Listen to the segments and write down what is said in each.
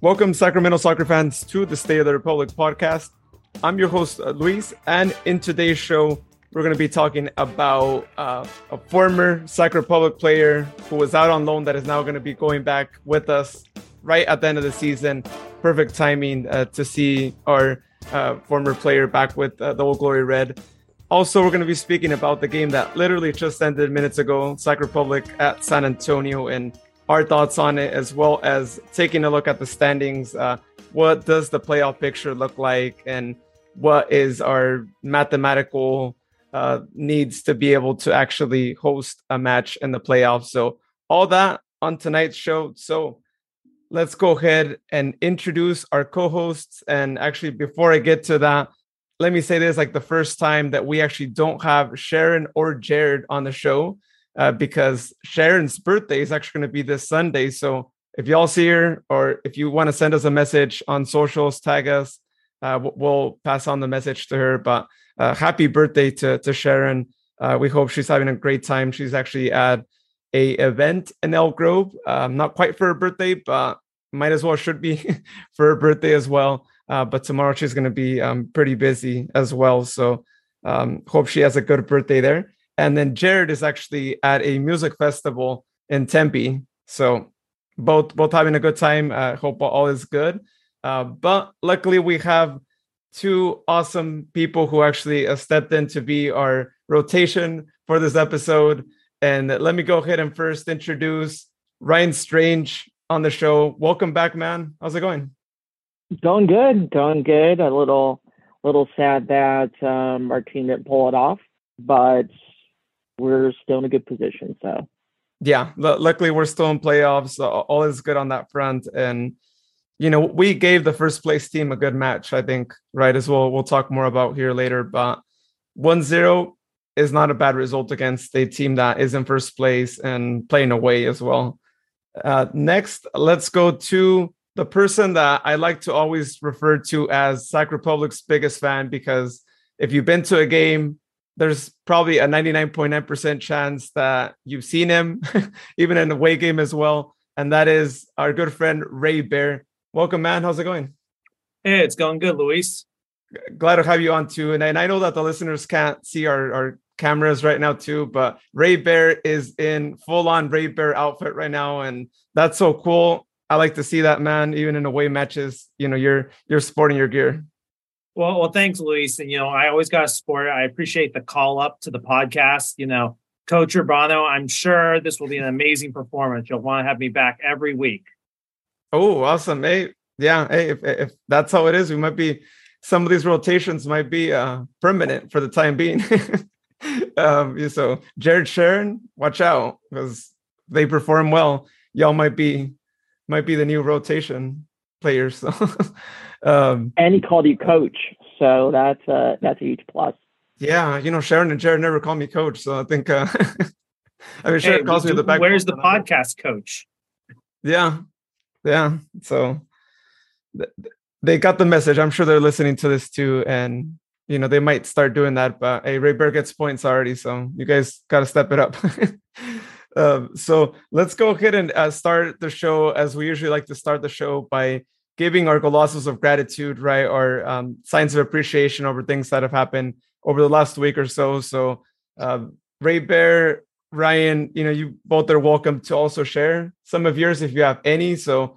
Welcome, Sacramento soccer fans, to the State of the Republic podcast. I'm your host, uh, Luis, and in today's show, we're going to be talking about uh, a former Sac Republic player who was out on loan that is now going to be going back with us right at the end of the season. Perfect timing uh, to see our uh, former player back with uh, the Old Glory Red. Also, we're going to be speaking about the game that literally just ended minutes ago, Sac Republic at San Antonio, and our thoughts on it, as well as taking a look at the standings. Uh, what does the playoff picture look like, and what is our mathematical uh, needs to be able to actually host a match in the playoffs? So, all that on tonight's show. So, let's go ahead and introduce our co-hosts. And actually, before I get to that, let me say this: like the first time that we actually don't have Sharon or Jared on the show uh, because Sharon's birthday is actually going to be this Sunday. So if y'all see her or if you want to send us a message on socials, tag us. Uh, we'll pass on the message to her. But uh, happy birthday to, to Sharon. Uh, we hope she's having a great time. She's actually at a event in Elk Grove. Um, not quite for her birthday, but might as well should be for her birthday as well. Uh, but tomorrow she's going to be um, pretty busy as well. So um, hope she has a good birthday there. And then Jared is actually at a music festival in Tempe. So both both having a good time. I uh, hope all is good. Uh, but luckily, we have two awesome people who actually uh, stepped in to be our rotation for this episode. And let me go ahead and first introduce Ryan Strange on the show. Welcome back, man. How's it going? Going good, going good. A little, little sad that um, our team didn't pull it off, but we're still in a good position. So, yeah, l- luckily we're still in playoffs. So all is good on that front. And, you know, we gave the first place team a good match, I think, right? As well, we'll talk more about here later. But 1 0 is not a bad result against a team that is in first place and playing away as well. Uh, next, let's go to the person that I like to always refer to as Sac Republic's biggest fan because if you've been to a game, there's probably a 99.9% chance that you've seen him, even in the away game as well. And that is our good friend Ray Bear. Welcome, man. How's it going? Hey, it's going good, Luis. Glad to have you on too. And, and I know that the listeners can't see our, our cameras right now too, but Ray Bear is in full on Ray Bear outfit right now. And that's so cool. I like to see that man, even in away matches, you know, you're you're sporting your gear. Well, well, thanks, Luis. And you know, I always got to support. I appreciate the call up to the podcast. You know, Coach Urbano, I'm sure this will be an amazing performance. You'll want to have me back every week. Oh, awesome! Hey, yeah. Hey, if if that's how it is, we might be. Some of these rotations might be uh, permanent for the time being. um, so, Jared Sharon, watch out because they perform well. Y'all might be might be the new rotation players. So. Um, and he called you coach, so that's uh, that's a huge plus. Yeah, you know, Sharon and Jared never call me coach, so I think uh, I mean, Sharon hey, calls me the back. Where's the podcast coach? Yeah, yeah. So th- they got the message. I'm sure they're listening to this too, and you know they might start doing that. But hey, Ray Bear gets points already, so you guys got to step it up. um, so let's go ahead and uh, start the show as we usually like to start the show by giving our glosses of gratitude, right, or um, signs of appreciation over things that have happened over the last week or so. So, uh, Ray Bear, Ryan, you know, you both are welcome to also share some of yours if you have any. So,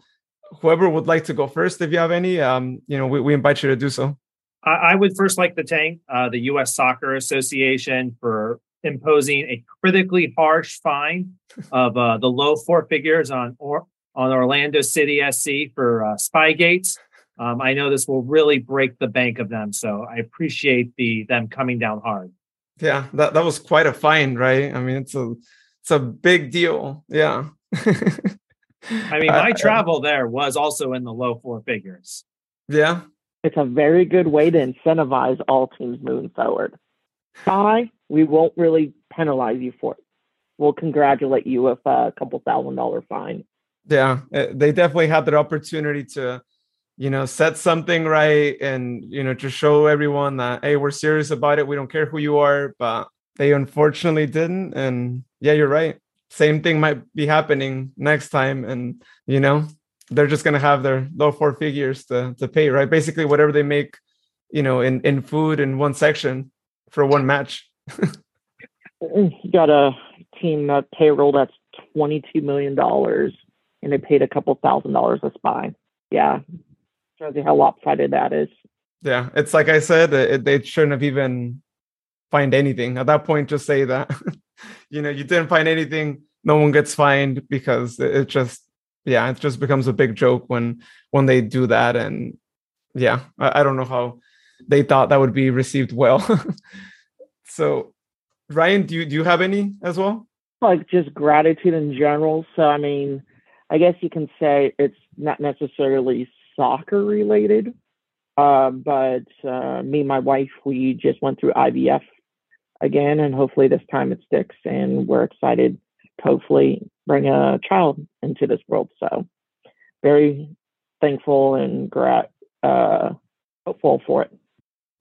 whoever would like to go first, if you have any, um, you know, we, we invite you to do so. I, would first like to thank uh, the U.S. Soccer Association for imposing a critically harsh fine of uh, the low four figures on or, on Orlando City SC for uh, Spygate. Um, I know this will really break the bank of them, so I appreciate the them coming down hard. Yeah, that, that was quite a find, right? I mean, it's a it's a big deal. Yeah. I mean, my travel there was also in the low four figures. Yeah. It's a very good way to incentivize all teams moving forward. Bye. We won't really penalize you for it. We'll congratulate you with a couple thousand dollar fine yeah eh, they definitely had that opportunity to you know set something right and you know to show everyone that hey we're serious about it. We don't care who you are. But they unfortunately didn't. And yeah you're right. Same thing might be happening next time. And you know they're just gonna have their low four figures to to pay, right? Basically, whatever they make, you know, in in food in one section for one match. you got a team that payroll that's twenty two million dollars, and they paid a couple thousand dollars a spy. Yeah, shows you how lopsided that is. Yeah, it's like I said, it, they shouldn't have even find anything at that point. Just say that you know you didn't find anything. No one gets fined because it just yeah, it just becomes a big joke when when they do that. And yeah, I, I don't know how they thought that would be received well. so, Ryan, do you do you have any as well? Like just gratitude in general. So, I mean, I guess you can say it's not necessarily soccer related, uh, but uh, me and my wife, we just went through IVF again, and hopefully this time it sticks. And we're excited to hopefully bring a child into this world. So very thankful and grat uh, hopeful for it.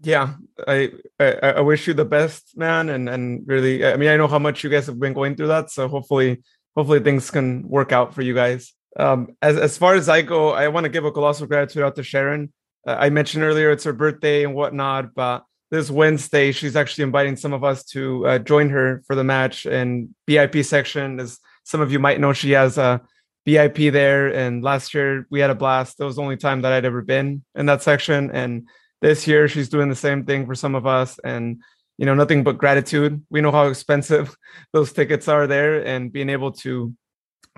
Yeah, I, I, I wish you the best, man, and and really, I mean, I know how much you guys have been going through that, so hopefully, hopefully things can work out for you guys. Um, as as far as I go, I want to give a colossal gratitude out to Sharon. Uh, I mentioned earlier it's her birthday and whatnot, but this Wednesday, she's actually inviting some of us to uh, join her for the match and VIP section. As some of you might know, she has a VIP there. And last year we had a blast. That was the only time that I'd ever been in that section. And this year she's doing the same thing for some of us. And you know, nothing but gratitude. We know how expensive those tickets are there, and being able to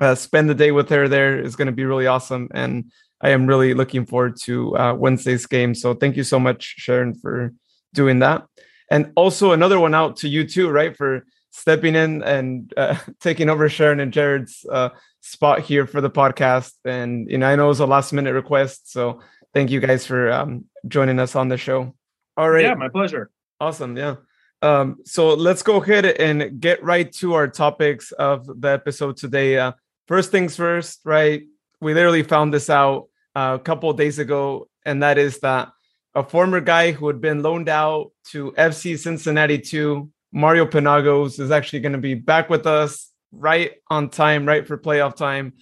uh, spend the day with her there is going to be really awesome. And I am really looking forward to uh, Wednesday's game. So thank you so much, Sharon, for doing that. And also another one out to you too, right? For stepping in and uh, taking over Sharon and Jared's uh, spot here for the podcast. And you know, I know it was a last minute request, so thank you guys for um, joining us on the show. All right. Yeah, my pleasure. Awesome. Yeah. Um, so let's go ahead and get right to our topics of the episode today. Uh, first things first, right? We literally found this out uh, a couple days ago, and that is that a former guy who had been loaned out to FC Cincinnati 2, Mario Penagos, is actually going to be back with us right on time, right for playoff time.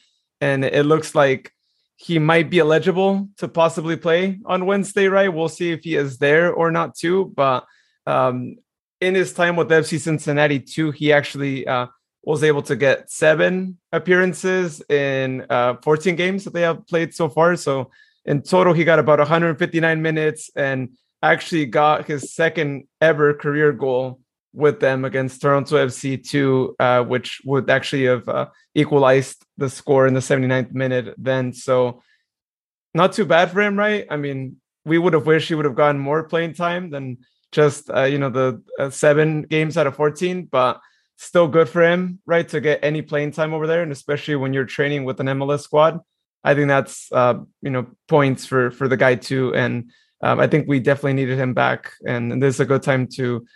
And it looks like he might be eligible to possibly play on Wednesday, right? We'll see if he is there or not, too. But um, in his time with FC Cincinnati 2, he actually uh, was able to get seven appearances in uh, 14 games that they have played so far. So in total, he got about 159 minutes and actually got his second ever career goal with them against Toronto FC 2, uh, which would actually have uh, equalized the score in the 79th minute then. So, not too bad for him, right? I mean, we would have wished he would have gotten more playing time than just, uh, you know, the uh, seven games out of 14, but still good for him, right? To get any playing time over there. And especially when you're training with an MLS squad. I think that's uh, you know points for for the guy too, and um, I think we definitely needed him back, and, and, this is a good time to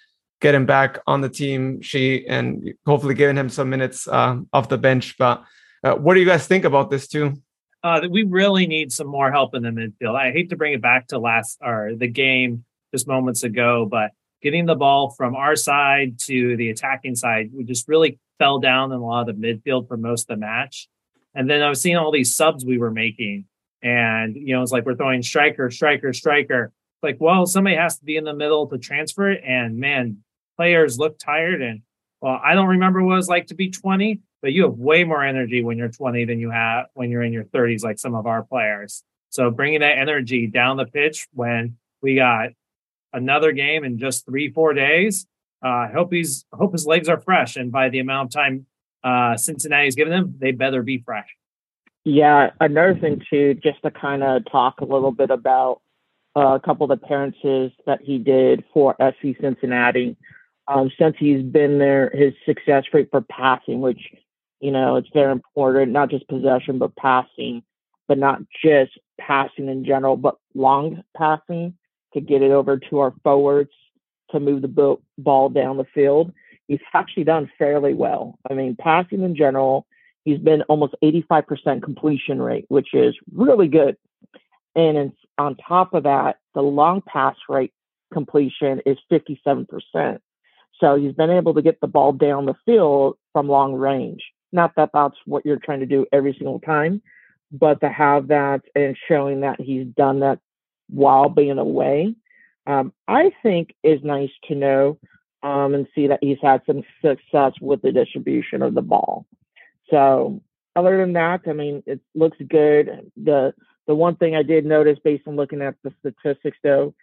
get him back on the team sheet and hopefully giving him some minutes uh, off the bench. But uh, what do you guys think about this too? Uh, we really need some more help in the midfield. I hate to bring it back to last or the game just moments ago, but getting the ball from our side to the attacking side, we just really fell down in a lot of the midfield for most of the match. And then I was seeing all these subs we were making. And, you know, it's like we're throwing striker, striker, striker. Like, well, somebody has to be in the middle to transfer it. And man, players look tired. And well, I don't remember what it was like to be 20, but you have way more energy when you're 20 than you have when you're in your 30s, like some of our players. So bringing that energy down the pitch when we got another game in just three, four days. Uh, I hope he's hope his legs are fresh, and by the amount of time uh, Cincinnati's given them, they better be fresh. Yeah, another thing too, just to kind of talk a little bit about uh, a couple of the appearances that he did for FC Cincinnati. Um, since he's been there, his success rate for passing, which you know it's very important, not just possession but passing, but not just passing in general, but long passing to get it over to our forwards to move the ball down the field he's actually done fairly well. I mean, passing in general, he's been almost 85% completion rate, which is really good. And on top of that, the long pass rate completion is 57%. So he's been able to get the ball down the field from long range. Not that that's what you're trying to do every single time, but to have that and showing that he's done that while being away, um, I think is nice to know um, and see that he's had some success with the distribution of the ball. So other than that, I mean, it looks good. The the one thing I did notice based on looking at the statistics, though,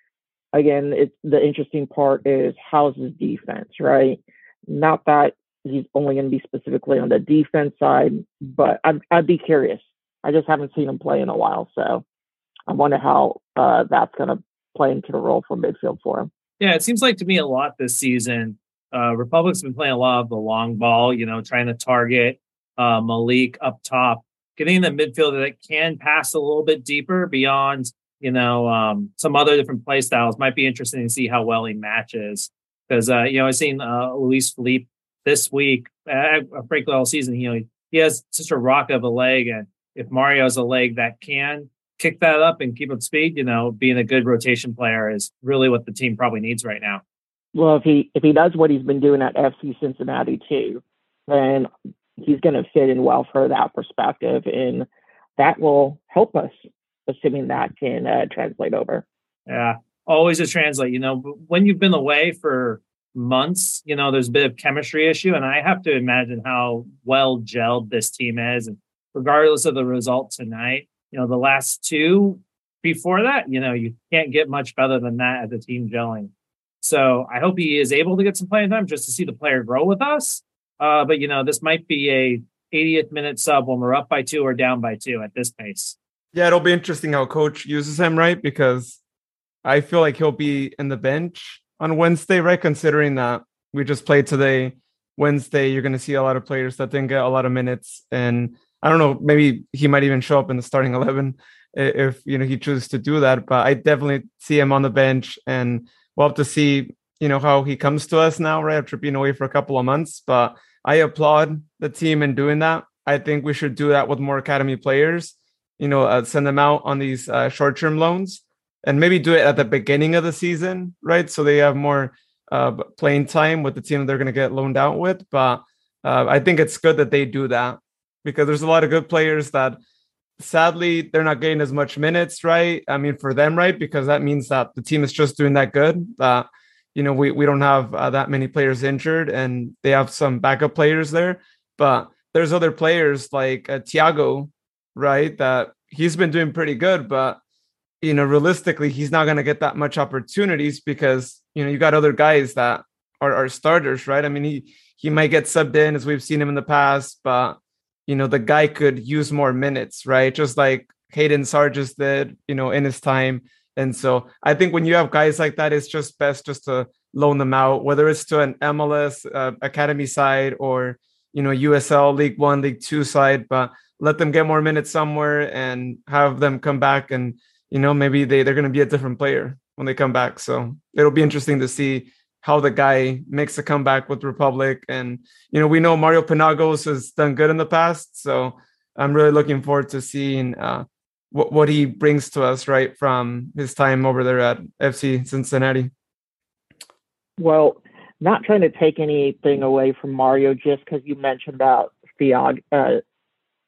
again, it's the interesting part is how's his defense, right? Not that he's only going to be specifically on the defense side, but I'd, I'd be curious. I just haven't seen him play in a while, so I wonder how uh, that's going to play into the role for midfield for him. Yeah, it seems like to me a lot this season. Uh, Republic's been playing a lot of the long ball, you know, trying to target uh, Malik up top, getting the midfielder that can pass a little bit deeper beyond, you know, um, some other different play styles. Might be interesting to see how well he matches because uh, you know I've seen uh, Luis Felipe this week, frankly all season. You know, he has such a rock of a leg, and if Mario has a leg that can kick that up and keep up speed, you know, being a good rotation player is really what the team probably needs right now. Well, if he if he does what he's been doing at FC Cincinnati too, then he's going to fit in well for that perspective, and that will help us, assuming that can uh, translate over. Yeah, always a translate. You know, when you've been away for months, you know, there's a bit of chemistry issue, and I have to imagine how well gelled this team is, and regardless of the result tonight, you know, the last two before that, you know, you can't get much better than that as a team gelling. So I hope he is able to get some playing time just to see the player grow with us. Uh, but you know, this might be a 80th minute sub when we're up by two or down by two at this pace. Yeah, it'll be interesting how coach uses him, right? Because I feel like he'll be in the bench on Wednesday, right? Considering that we just played today, Wednesday, you're going to see a lot of players that didn't get a lot of minutes, and I don't know, maybe he might even show up in the starting eleven if you know he chooses to do that. But I definitely see him on the bench, and we'll have to see you know how he comes to us now, right? After being away for a couple of months, but I applaud the team in doing that. I think we should do that with more academy players. You know, uh, send them out on these uh, short-term loans, and maybe do it at the beginning of the season, right? So they have more uh, playing time with the team they're going to get loaned out with. But uh, I think it's good that they do that because there's a lot of good players that sadly they're not getting as much minutes, right? I mean, for them, right? Because that means that the team is just doing that good. That you know, we we don't have uh, that many players injured, and they have some backup players there. But there's other players like uh, Thiago, right? That he's been doing pretty good, but you know, realistically, he's not going to get that much opportunities because you know you got other guys that are, are starters, right? I mean, he he might get subbed in as we've seen him in the past, but you know the guy could use more minutes, right? Just like Hayden Sargis did, you know, in his time. And so I think when you have guys like that, it's just best just to loan them out, whether it's to an MLS uh, academy side or you know USL League One, League Two side, but let them get more minutes somewhere and have them come back and you know maybe they they're going to be a different player when they come back. So it'll be interesting to see how the guy makes a comeback with Republic. And you know we know Mario Penagos has done good in the past, so I'm really looking forward to seeing uh, what what he brings to us right from his time over there at FC Cincinnati. Well, not trying to take anything away from Mario, just because you mentioned about Thiago, uh,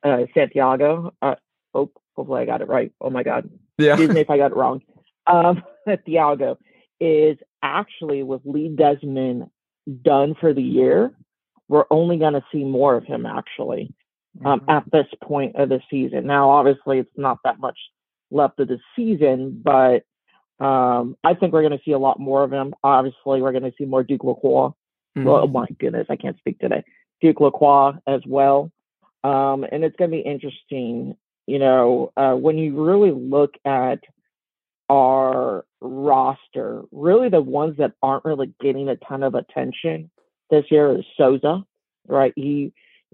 uh, Santiago. Uh, oh, hopefully I got it right. Oh my God. Yeah. Excuse me if I got it wrong. Um, Thiago is actually with Lee Desmond done for the year. We're only going to see more of him actually um, mm-hmm. at this point of the season. Now, obviously, it's not that much left of the season, but um, I think we're going to see a lot more of him. Obviously, we're going to see more Duke Lacroix. Mm-hmm. Well, oh my goodness, I can't speak today. Duke Lacroix as well. Um, and it's going to be interesting, you know, uh, when you really look at our roster, really the ones that aren't really getting a ton of attention this year is Souza, right? You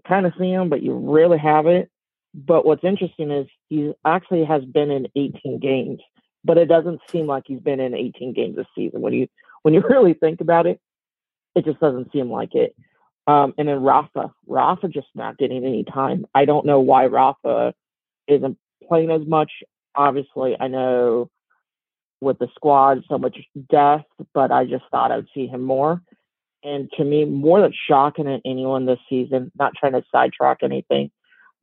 kind of see him, but you really haven't. But what's interesting is he actually has been in 18 games but it doesn't seem like he's been in 18 games this season. When you when you really think about it, it just doesn't seem like it. Um, and then Rafa, Rafa just not getting any time. I don't know why Rafa isn't playing as much. Obviously, I know with the squad so much death, but I just thought I'd see him more. And to me, more than shocking than anyone this season, not trying to sidetrack anything,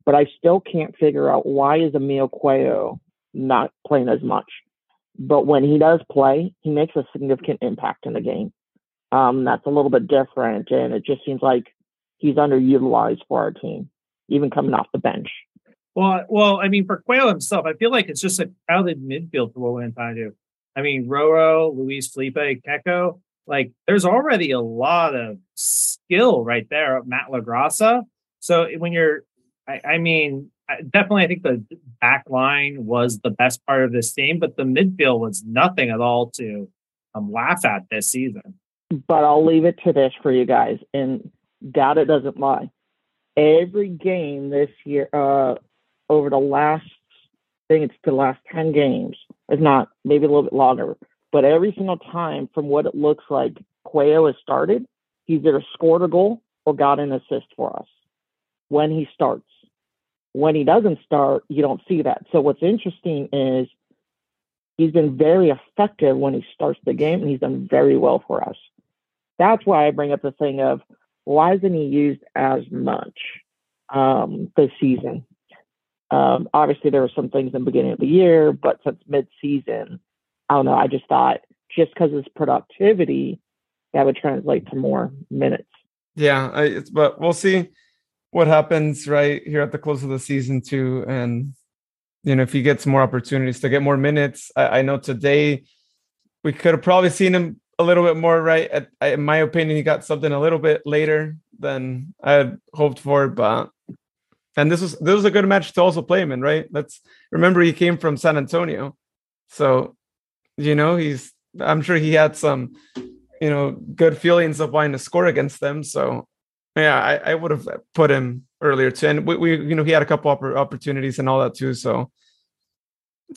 but I still can't figure out why is Emil Cuello not playing as much. But when he does play, he makes a significant impact in the game. Um, that's a little bit different, and it just seems like he's underutilized for our team, even coming off the bench. Well, well, I mean, for Cuello himself, I feel like it's just a crowded midfield for what we're trying to do. I mean, Roro, Luis Felipe, Keko, like there's already a lot of skill right there. Matt LaGrassa. So when you're, I, I mean, definitely, I think the back line was the best part of this team, but the midfield was nothing at all to um, laugh at this season. But I'll leave it to this for you guys, and data doesn't lie. Every game this year, uh, over the last, I think it's the last 10 games, if not maybe a little bit longer, but every single time from what it looks like Cuello has started, he's either scored a goal or got an assist for us when he starts. When he doesn't start, you don't see that. So what's interesting is he's been very effective when he starts the game and he's done very well for us. That's why I bring up the thing of why isn't he used as much um, this season? Um, obviously, there were some things in the beginning of the year, but since mid-season, I don't know. I just thought just because his productivity, that would translate to more minutes. Yeah, I, but we'll see what happens right here at the close of the season too, and you know if he gets more opportunities to get more minutes. I, I know today we could have probably seen him a little bit more right. At, in my opinion, he got something a little bit later than I had hoped for, but and this was this was a good match to also play him in, right? Let's remember he came from San Antonio, so you know he's. I'm sure he had some, you know, good feelings of wanting to score against them. So yeah, I, I would have put him earlier too, and we, we you know he had a couple opportunities and all that too. So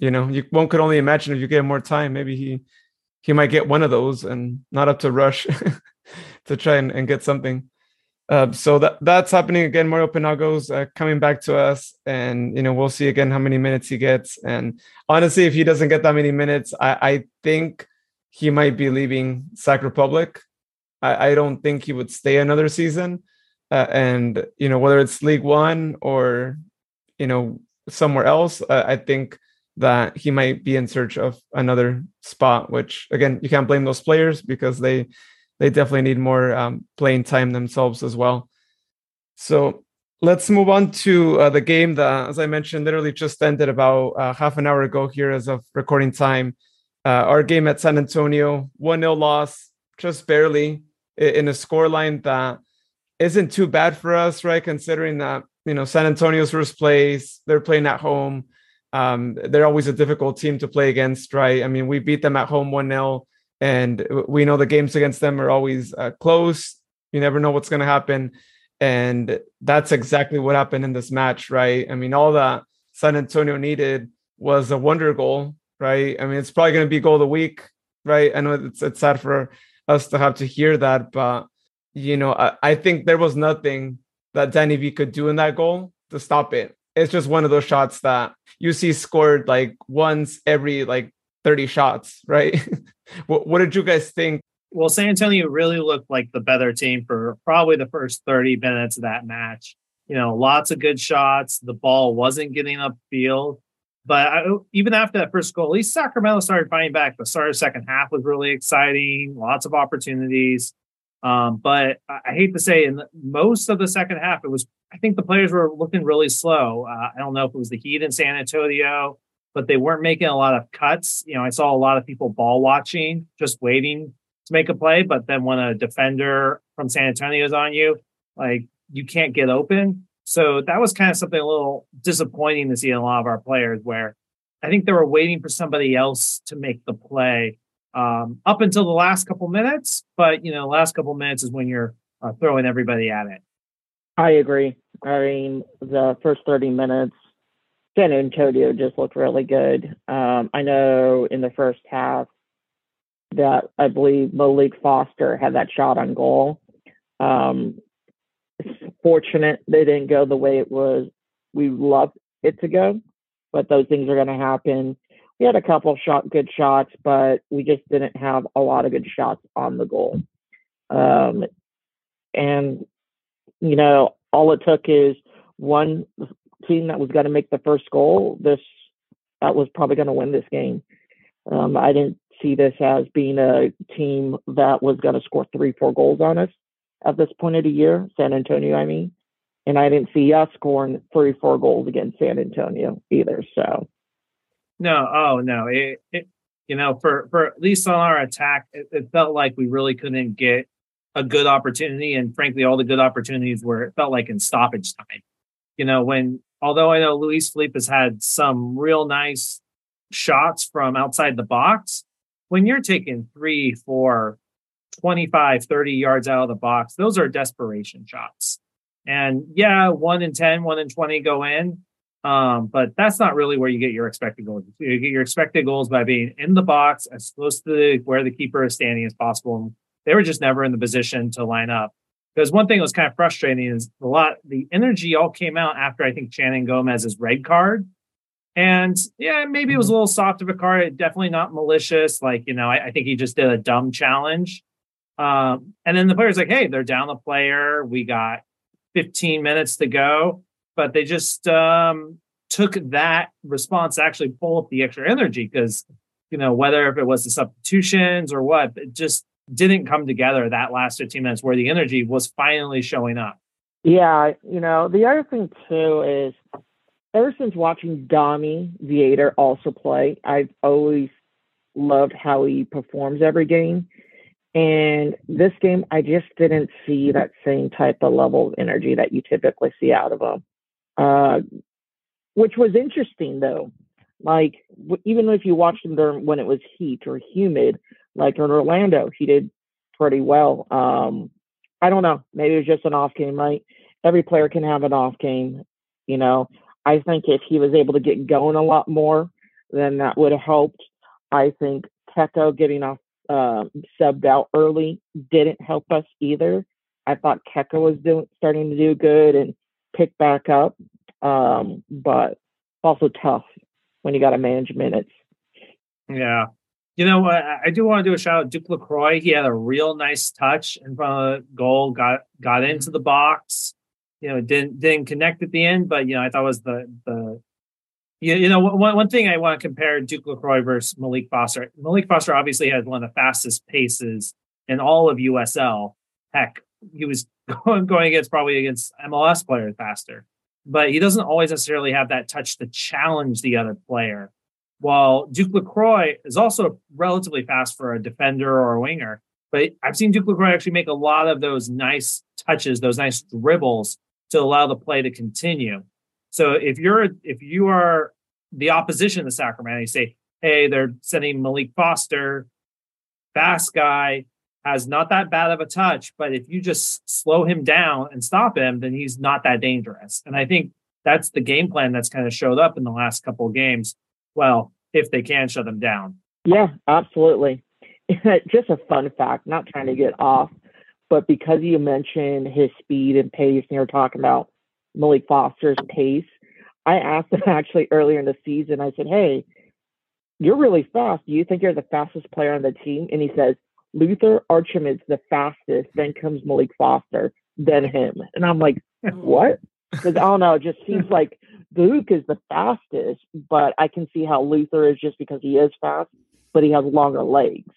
you know, you one could only imagine if you him more time, maybe he he might get one of those and not up to rush to try and, and get something. Uh, so that that's happening again. Mario Penagos uh, coming back to us, and you know we'll see again how many minutes he gets. And honestly, if he doesn't get that many minutes, I, I think he might be leaving Sac Republic. I, I don't think he would stay another season. Uh, and you know whether it's League One or you know somewhere else, uh, I think that he might be in search of another spot. Which again, you can't blame those players because they they definitely need more um, playing time themselves as well. So let's move on to uh, the game that, as I mentioned, literally just ended about uh, half an hour ago here as of recording time. Uh, our game at San Antonio, 1 0 loss, just barely in a scoreline that isn't too bad for us, right? Considering that, you know, San Antonio's first place, they're playing at home. Um, they're always a difficult team to play against, right? I mean, we beat them at home 1 0 and we know the games against them are always uh, close. You never know what's going to happen, and that's exactly what happened in this match, right? I mean, all that San Antonio needed was a wonder goal, right? I mean, it's probably going to be goal of the week, right? I know it's it's sad for us to have to hear that, but you know, I, I think there was nothing that Danny V could do in that goal to stop it. It's just one of those shots that you see scored like once every like 30 shots, right? what, what did you guys think? Well, San Antonio really looked like the better team for probably the first 30 minutes of that match. You know, lots of good shots. The ball wasn't getting upfield. But I, even after that first goal, at least Sacramento started fighting back. The start of the second half was really exciting, lots of opportunities. Um, but I, hate to say, in the, most of the second half, it was, I think the players were looking really slow. Uh, I don't know if it was the heat in San Antonio but they weren't making a lot of cuts. You know, I saw a lot of people ball watching, just waiting to make a play. But then when a defender from San Antonio is on you, like you can't get open. So that was kind of something a little disappointing to see in a lot of our players where I think they were waiting for somebody else to make the play um, up until the last couple minutes. But, you know, the last couple minutes is when you're uh, throwing everybody at it. I agree. I mean, the first 30 minutes, San Antonio just looked really good. Um, I know in the first half that I believe Malik Foster had that shot on goal. Um, fortunate they didn't go the way it was. We loved it to go, but those things are going to happen. We had a couple shot good shots, but we just didn't have a lot of good shots on the goal. Um, and you know, all it took is one team that was going to make the first goal, this that was probably going to win this game. Um, I didn't see this as being a team that was going to score three, four goals on us at this point of the year, San Antonio, I mean. And I didn't see us scoring three, four goals against San Antonio either. So, no, oh no, it, it you know, for for at least on our attack, it, it, felt like we really couldn't get a good opportunity, and frankly, all the good opportunities were it felt like in stoppage time. You know, when although I know Luis Felipe has had some real nice shots from outside the box, when you're taking three, four, 25, 30 yards out of the box, those are desperation shots. And yeah, one in 10, one in 20 go in. Um, but that's not really where you get your expected goals. You get your expected goals by being in the box as close to the, where the keeper is standing as possible. And they were just never in the position to line up. Because one thing that was kind of frustrating is a lot the energy all came out after I think Shannon Gomez's red card. And yeah, maybe it was a little soft of a card. Definitely not malicious. Like, you know, I, I think he just did a dumb challenge. Um, and then the player's like, hey, they're down the player. We got 15 minutes to go. But they just um, took that response to actually pull up the extra energy because, you know, whether if it was the substitutions or what, it just didn't come together that last 15 minutes where the energy was finally showing up. Yeah, you know, the other thing too is ever since watching Damià Viader also play, I've always loved how he performs every game. And this game, I just didn't see that same type of level of energy that you typically see out of him. Uh, which was interesting though. Like even if you watched him during when it was heat or humid, like in Orlando, he did pretty well. Um, I don't know. Maybe it was just an off game, right? Every player can have an off game. You know, I think if he was able to get going a lot more, then that would have helped. I think Keko getting off uh, subbed out early didn't help us either. I thought Keko was doing starting to do good and pick back up, um, but also tough when you got to manage minutes. Yeah, you know, I, I do want to do a shout out. To Duke Lacroix, he had a real nice touch in front of the goal, got got into mm-hmm. the box. You know, didn't didn't connect at the end, but you know, I thought was the the you, you know, one, one thing I want to compare Duke LaCroix versus Malik Foster. Malik Foster obviously has one of the fastest paces in all of USL. Heck, he was going, going against probably against MLS players faster, but he doesn't always necessarily have that touch to challenge the other player. While Duke LaCroix is also relatively fast for a defender or a winger, but I've seen Duke LaCroix actually make a lot of those nice touches, those nice dribbles to allow the play to continue. So if you're if you are the opposition of Sacramento, you say, hey, they're sending Malik Foster, fast guy, has not that bad of a touch, but if you just slow him down and stop him, then he's not that dangerous. And I think that's the game plan that's kind of showed up in the last couple of games. Well, if they can shut them down. Yeah, absolutely. just a fun fact, not trying to get off, but because you mentioned his speed and pace, and you're talking about Malik Foster's pace. I asked him actually earlier in the season, I said, Hey, you're really fast. Do you think you're the fastest player on the team? And he says, Luther Archimède's the fastest, then comes Malik Foster, then him. And I'm like, What? Because I don't know, it just seems like Luke is the fastest, but I can see how Luther is just because he is fast, but he has longer legs.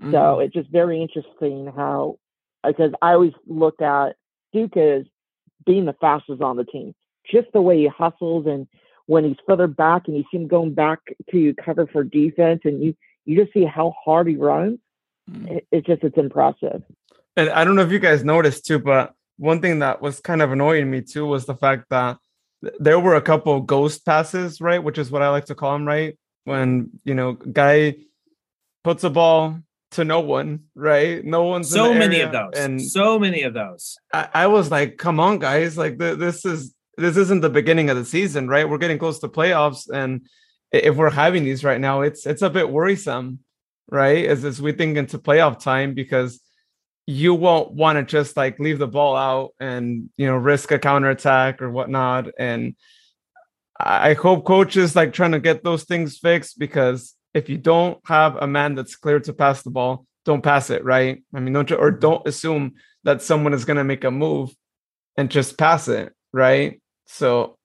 Mm-hmm. So it's just very interesting how, because I always looked at Duke as being the fastest on the team. Just the way he hustles and when he's further back and you see him going back to cover for defense and you you just see how hard he runs. Mm. It, it's just it's impressive. And I don't know if you guys noticed too, but one thing that was kind of annoying me too was the fact that there were a couple ghost passes, right? Which is what I like to call them, right? When you know, guy puts a ball to no one, right? No one's so many of those, and so many of those. I, I was like, come on, guys! Like the, this is this isn't the beginning of the season, right? We're getting close to playoffs, and if we're having these right now, it's it's a bit worrisome, right? As as we think into playoff time because you won't want to just like leave the ball out and you know risk a counter attack or whatnot. And I hope coaches like trying to get those things fixed because if you don't have a man that's clear to pass the ball, don't pass it, right? I mean, don't or mm-hmm. don't assume that someone is going to make a move and just pass it, right? So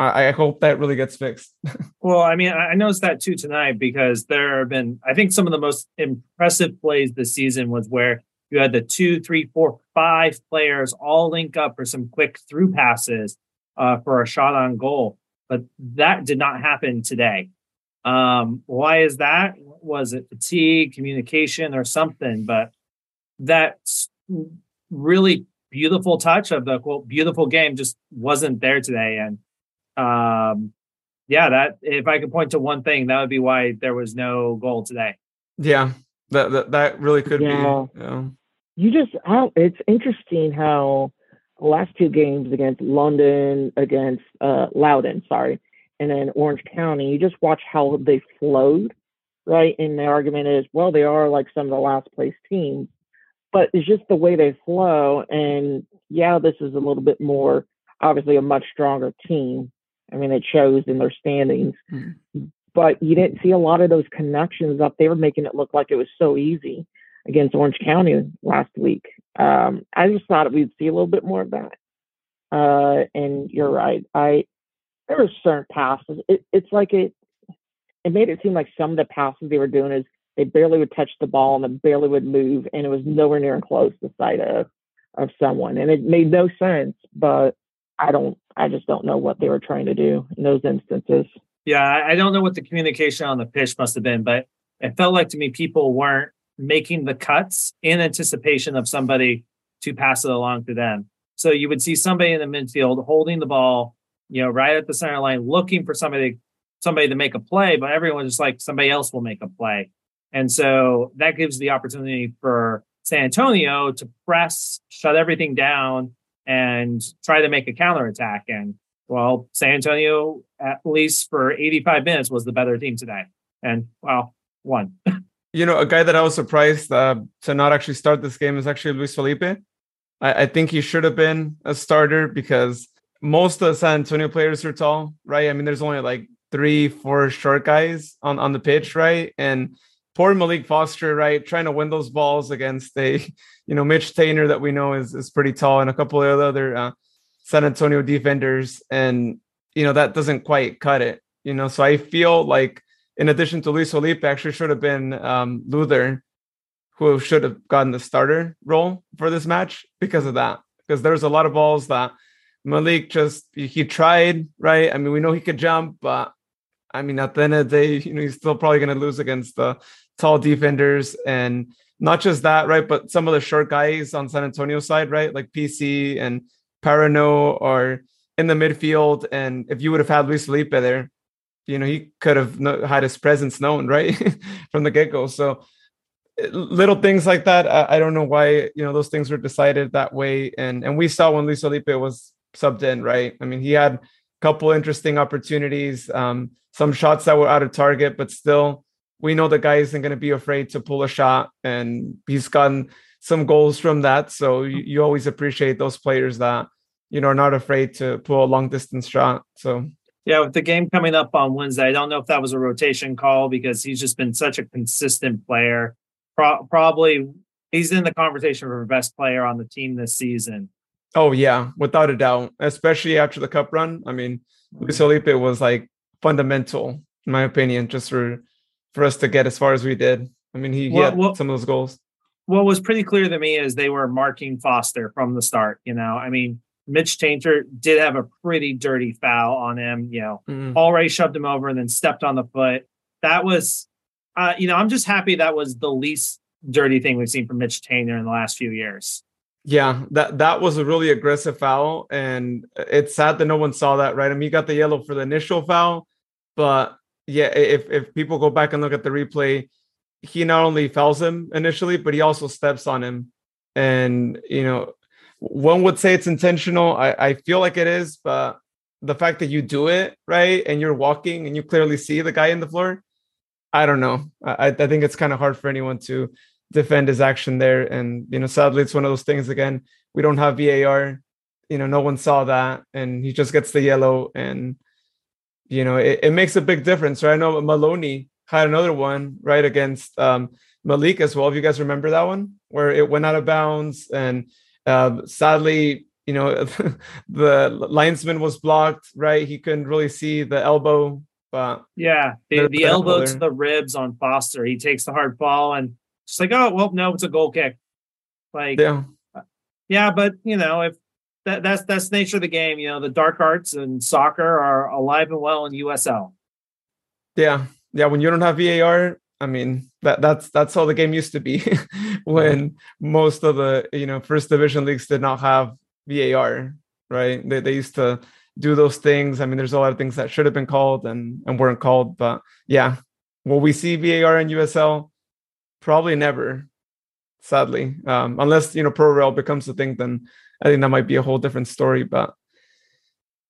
I, I hope that really gets fixed. well, I mean, I noticed that too tonight because there have been, I think, some of the most impressive plays this season was where you had the two, three, four, five players all link up for some quick through passes uh, for a shot on goal. But that did not happen today. Um, why is that? Was it fatigue, communication, or something? But that's really beautiful touch of the quote beautiful game just wasn't there today. And um, yeah, that if I could point to one thing, that would be why there was no goal today. Yeah, that that, that really could yeah. be. Yeah. You just how it's interesting how the last two games against London, against uh, Loudoun, sorry, and then Orange County, you just watch how they flowed, right? And the argument is, well, they are like some of the last place teams, but it's just the way they flow. And yeah, this is a little bit more, obviously, a much stronger team. I mean, it shows in their standings, mm-hmm. but you didn't see a lot of those connections up. They were making it look like it was so easy against Orange County last week. Um, I just thought we'd see a little bit more of that. Uh, and you're right. I there were certain passes. It, it's like it it made it seem like some of the passes they were doing is they barely would touch the ball and they barely would move, and it was nowhere near and close to sight of of someone, and it made no sense. But I don't, I just don't know what they were trying to do in those instances. Yeah, I don't know what the communication on the pitch must have been, but it felt like to me people weren't making the cuts in anticipation of somebody to pass it along to them. So you would see somebody in the midfield holding the ball, you know, right at the center line, looking for somebody somebody to make a play, but everyone's just like somebody else will make a play. And so that gives the opportunity for San Antonio to press, shut everything down, and try to make a counterattack. And well, San Antonio, at least for 85 minutes, was the better team today. And well, won. you know, a guy that I was surprised uh, to not actually start this game is actually Luis Felipe. I, I think he should have been a starter because most of the San Antonio players are tall, right? I mean, there's only like three, four short guys on, on the pitch, right? And poor Malik Foster, right, trying to win those balls against a, you know, Mitch Taintor that we know is is pretty tall, and a couple of other uh, San Antonio defenders, and you know that doesn't quite cut it. You know, so I feel like in addition to Luis Felipe, actually should have been um, Luther, who should have gotten the starter role for this match because of that. Because there's a lot of balls that Malik just he tried, right? I mean, we know he could jump, but I mean, at the end of the day, you know, he's still probably going to lose against the tall defenders, and not just that, right? But some of the short guys on San Antonio side, right? Like PC and Parano are in the midfield, and if you would have had Luis Felipe there, you know he could have had his presence known right from the get-go. So little things like that I, I, don't know why you know those things were decided that way. And and we saw when luis felipe was subbed in right? I mean he had a couple interesting opportunities um, some shots that were out of target but still we know the guy isn't going to be afraid to pull a shot and he's gotten some goals from that. So you, you always appreciate those players that you know are not afraid to pull a long distance shot. So yeah, with the game coming up on Wednesday, I don't know if that was a rotation call because he's just been such a consistent player. Pro- probably he's in the conversation for best player on the team this season. Oh yeah, without a doubt, especially after the cup run. I mean, Luis Felipe was like fundamental, in my opinion, just for for us to get as far as we did. I mean, he, he well, had well, some of those goals. What was pretty clear to me is they were marking Foster from the start. You know, I mean, Mitch Taintor did have a pretty dirty foul on him. You know, mm. already shoved him over and then stepped on the foot. That was, uh, you know, I'm just happy that was the least dirty thing we've seen from Mitch Taintor in the last few years. Yeah, that that was a really aggressive foul, and it's sad that no one saw that. Right? I mean, he got the yellow for the initial foul, but yeah, if if people go back and look at the replay, he not only fouls him initially, but he also steps on him, and you know one would say it's intentional. I, I feel like it is, but the fact that you do it right and you're walking and you clearly see the guy in the floor, I don't know. I, I think it's kind of hard for anyone to defend his action there. And you know, sadly, it's one of those things. Again, we don't have VAR. You know, no one saw that, and he just gets the yellow, and you know, it, it makes a big difference. Right? I know Maloney had another one right against um, Malik as well. If you guys remember that one, where it went out of bounds and uh, sadly, you know, the linesman was blocked, right? He couldn't really see the elbow, but yeah, the, the elbow to the ribs on Foster. He takes the hard fall and just like, oh well, no, it's a goal kick. Like, yeah, uh, yeah, but you know, if that, that's that's the nature of the game. You know, the dark arts and soccer are alive and well in USL. Yeah, yeah. When you don't have VAR, I mean that that's that's how the game used to be when most of the you know first division leagues did not have VAR, right? They they used to do those things. I mean, there's a lot of things that should have been called and and weren't called, but yeah, will we see VAR in USL? Probably never, sadly. Um, unless you know Pro Rel becomes a thing, then I think that might be a whole different story. But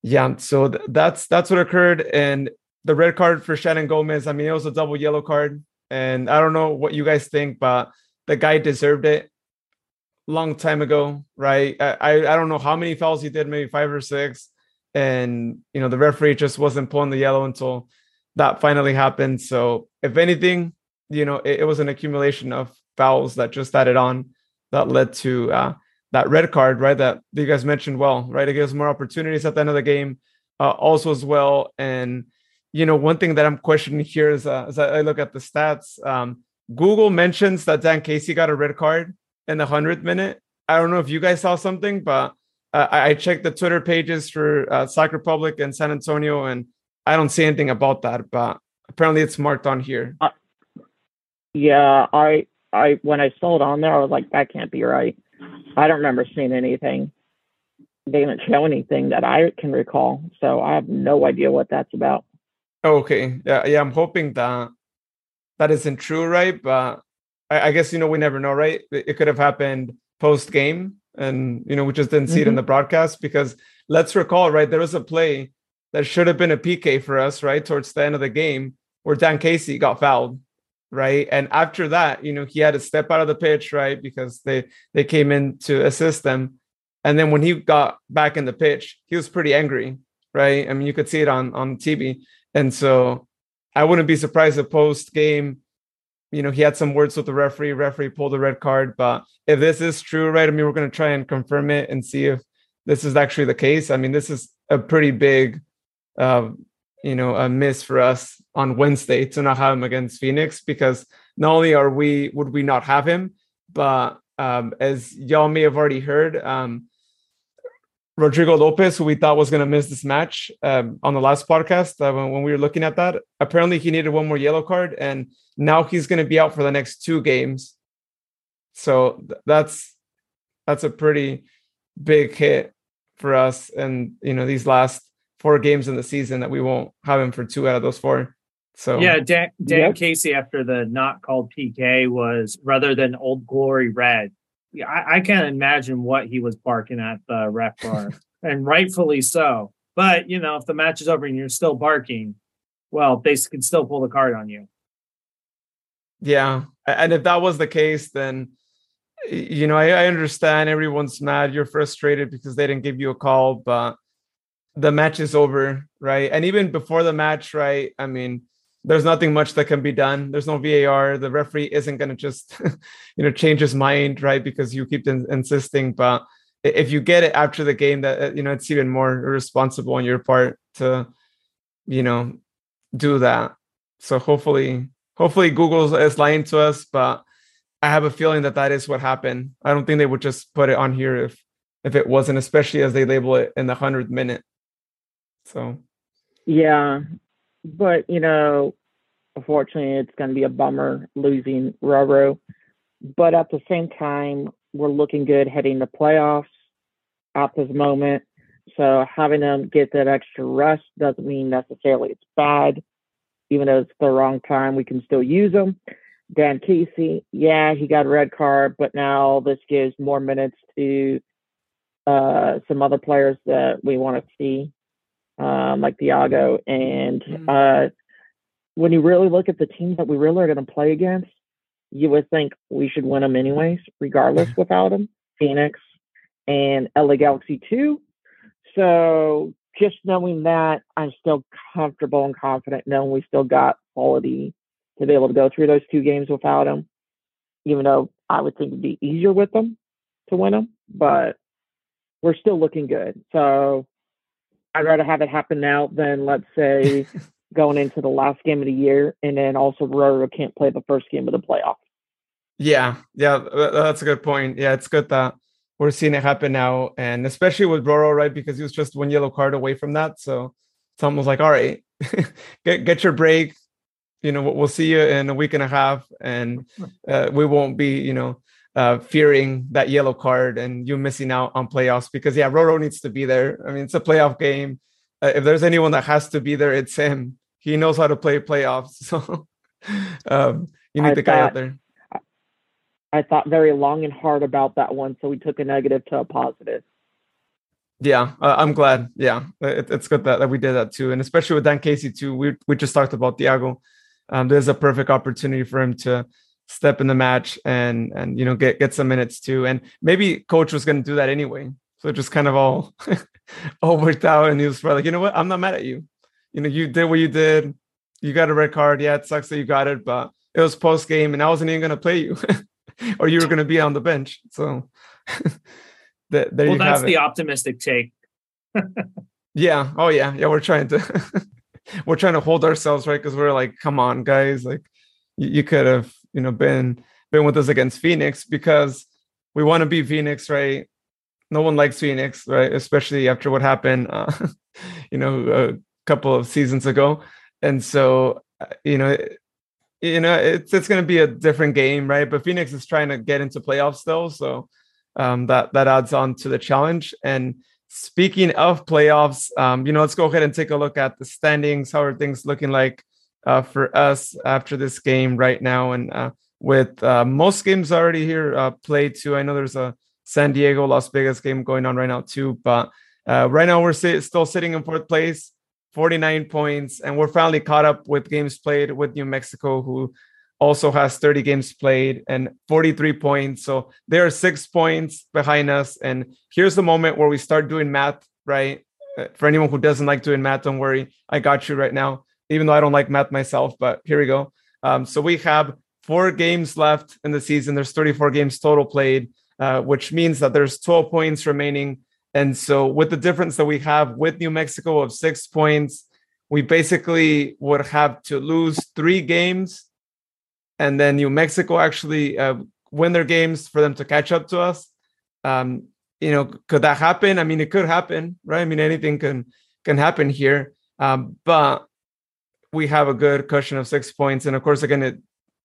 yeah, so th- that's that's what occurred, and the red card for Shannon Gomez. I mean, it was a double yellow card, and I don't know what you guys think, but the guy deserved it long time ago, right? I I don't know how many fouls he did, maybe five or six, and you know the referee just wasn't pulling the yellow until that finally happened. So if anything, you know it, it was an accumulation of fouls that just added on that led to uh, that red card, right? That you guys mentioned well, right? It gives more opportunities at the end of the game, uh, also as well. And you know, one thing that I'm questioning here is uh, as I look at the stats, um, Google mentions that Dan Casey got a red card in the hundredth minute. I don't know if you guys saw something, but uh, I checked the Twitter pages for uh, Sac Republic and San Antonio, and I don't see anything about that. But apparently, it's marked on here. Uh, yeah, I, I when I saw it on there, I was like, that can't be right. I don't remember seeing anything. They didn't show anything that I can recall, so I have no idea what that's about. Okay, yeah, yeah. I'm hoping that that isn't true, right? But I, I guess you know we never know, right? It, could have happened post game, and you know we just didn't see mm-hmm. it in mm-hmm. the broadcast because let's recall, right? There was a play that should have been a PK for us, right, towards the end of the game where Dan Casey got fouled, right? And after that, you know, he had to step out of the pitch, right, because they they came in to assist them. And then when he got back in the pitch, he was pretty angry, right? I mean, you could see it on on TV. And so I wouldn't be surprised if post game you know, he had some words with the referee. Referee pulled a red card. But if this is true, right? I mean, we're going to try and confirm it and see if this is actually the case. I mean, this is a pretty big, uh, you know, a miss for us on Wednesday to not have him against Phoenix because not only are we would we not have him, but um, as y'all may have already heard, um, Rodrigo Lopez, who we thought was going to miss this match um, on the last podcast uh, when, when, we were looking at that. Apparently, he needed one more yellow card, and now he's going to be out for the next two games. So th- that's that's a pretty big hit for us, and you know these last four games in the season that we won't have him for two out of those four. So yeah, Dan, Dan yep. Casey after the not called PK was rather than Old Glory Red I, I can't imagine what he was barking at the ref bar, and rightfully so. But you know, if the match is over and you're still barking, well, they can still pull the card on you. Yeah, and if that was the case, then you know I, I understand everyone's mad. You're frustrated because they didn't give you a call, but the match is over, right? And even before the match, right? I mean, there's nothing much that can be done. There's no VAR. The referee isn't going to just, you know, change his mind, right? Because you keep in- insisting. But if you get it after the game, that uh, you know, it's even more irresponsible on your part to, you know, do that. So hopefully, hopefully Google is lying to us. But I have a feeling that that is what happened. I don't think they would just put it on here if if it wasn't, especially as they label it in the hundredth minute. So. Yeah, but you know, unfortunately, it's going to be a bummer losing Roro. But at the same time, we're looking good heading to playoffs at this moment. So having them get that extra rest doesn't mean necessarily it's bad. Even though it's the wrong time, we can still use them. Dan Casey, yeah, he got a red card, but now this gives more minutes to uh, some other players that we want to see um, like Thiago. And mm-hmm. uh, when you really look at the teams that we really are going to play against, you would think we should win them anyways, regardless without them. Phoenix and LA Galaxy 2. So just knowing that, I'm still comfortable and confident knowing we still got quality to be able to go through those two games without them, even though I would think it'd be easier with them to win them. But we're still looking good. So I'd rather have it happen now than let's say going into the last game of the year, and then also Roro can't play the first game of the playoff. Yeah, yeah, that's a good point. Yeah, it's good that we're seeing it happen now, and especially with Roro, right? Because he was just one yellow card away from that, so it's almost like, all right, get get your break. You know, we'll see you in a week and a half, and uh, we won't be, you know, uh, fearing that yellow card and you missing out on playoffs. Because yeah, Roro needs to be there. I mean, it's a playoff game. Uh, if there's anyone that has to be there, it's him. He knows how to play playoffs, so um, you need I the guy out there. I thought very long and hard about that one, so we took a negative to a positive. Yeah, uh, I'm glad. Yeah, it, it's good that, that we did that too, and especially with Dan Casey too. We we just talked about Thiago. Um, there's a perfect opportunity for him to step in the match and and you know get get some minutes too. And maybe coach was going to do that anyway, so it just kind of all all worked out. And he was probably like, you know what, I'm not mad at you. You know, you did what you did. You got a red card. Yeah, it sucks that you got it, but it was post game, and I wasn't even going to play you. or you were going to be on the bench. So there well, that's the optimistic take. yeah. Oh yeah. Yeah. We're trying to we're trying to hold ourselves right because we're like, come on, guys. Like you, you could have you know been been with us against Phoenix because we want to beat Phoenix, right? No one likes Phoenix, right? Especially after what happened, uh, you know, a couple of seasons ago. And so, uh, you know, you know it's it's going to be a different game, right? But Phoenix is trying to get into playoffs still, so um, that that adds on to the challenge. And speaking of playoffs, um, you know, let's go ahead and take a look at the standings. How are things looking like uh, for us after this game right now? And uh, with uh, most games already here uh, played too. I know there's a San Diego Las Vegas game going on right now too, but uh, right now we're still sitting in fourth place 49 points, and we're finally caught up with games played with New Mexico, who also has 30 games played and 43 points. So they are six points behind us. And here's the moment where we start doing math, right? Uh, for anyone who doesn't like doing math, don't worry. I got you right now, even though I don't like math myself, but here we go. Um, so we have four games left in the season. There's 34 games total played, uh, which means that there's 12 points remaining and so, with the difference that we have with New Mexico of six points, we basically would have to lose three games, and then New Mexico actually uh, win their games for them to catch up to us. Um, you know, could that happen? I mean, it could happen, right? I mean, anything can can happen here, um, but we have a good cushion of six points, and of course, again, it,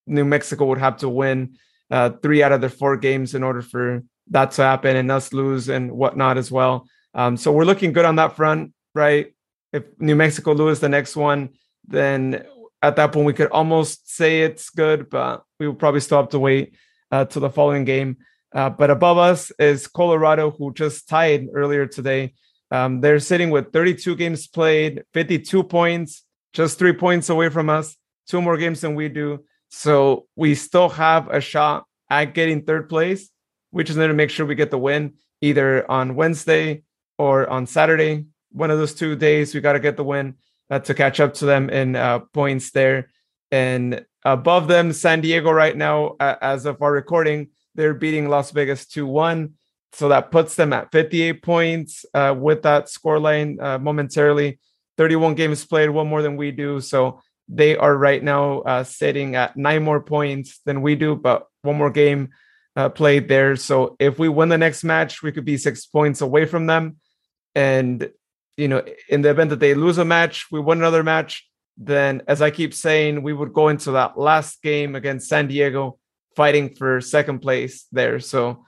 New Mexico would have to win uh, three out of their four games in order for that to happen and us lose and whatnot as well. Um, so we're looking good on that front, right? If New Mexico loses the next one, then at that point we could almost say it's good, but we will probably still have to wait uh, to the following game. Uh, but above us is Colorado, who just tied earlier today. Um, they're sitting with 32 games played, 52 points, just three points away from us, two more games than we do. So we still have a shot at getting third place we just need to make sure we get the win either on Wednesday or on Saturday. One of those two days, we got to get the win uh, to catch up to them in uh, points there. And above them, San Diego right now, uh, as of our recording, they're beating Las Vegas 2 1. So that puts them at 58 points uh, with that scoreline uh, momentarily. 31 games played, one more than we do. So they are right now uh, sitting at nine more points than we do, but one more game uh, played there. So if we win the next match, we could be six points away from them. And, you know, in the event that they lose a match, we win another match, then as I keep saying, we would go into that last game against San Diego fighting for second place there. So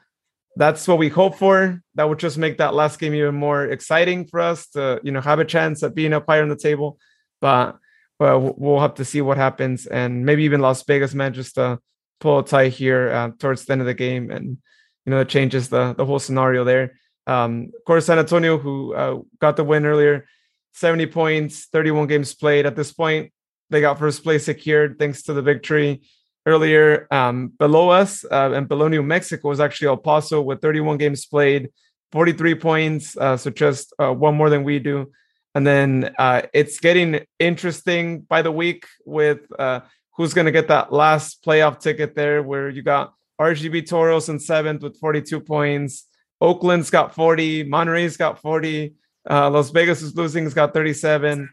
that's what we hope for. That would just make that last game even more exciting for us to, you know, have a chance at being up higher on the table. But well, we'll have to see what happens, and maybe even Las Vegas manages to pull a tie here uh, towards the end of the game, and you know it changes the the whole scenario there. Um, of course, San Antonio, who uh, got the win earlier, 70 points, 31 games played. At this point, they got first place secured thanks to the victory earlier. Um, below us uh, and below New Mexico was actually El Paso with 31 games played, 43 points, uh, so just uh, one more than we do. And then uh, it's getting interesting by the week with uh, who's going to get that last playoff ticket there where you got RGV Toros in seventh with 42 points, Oakland's got 40, Monterey's got 40, uh, Las Vegas is losing, has got 37,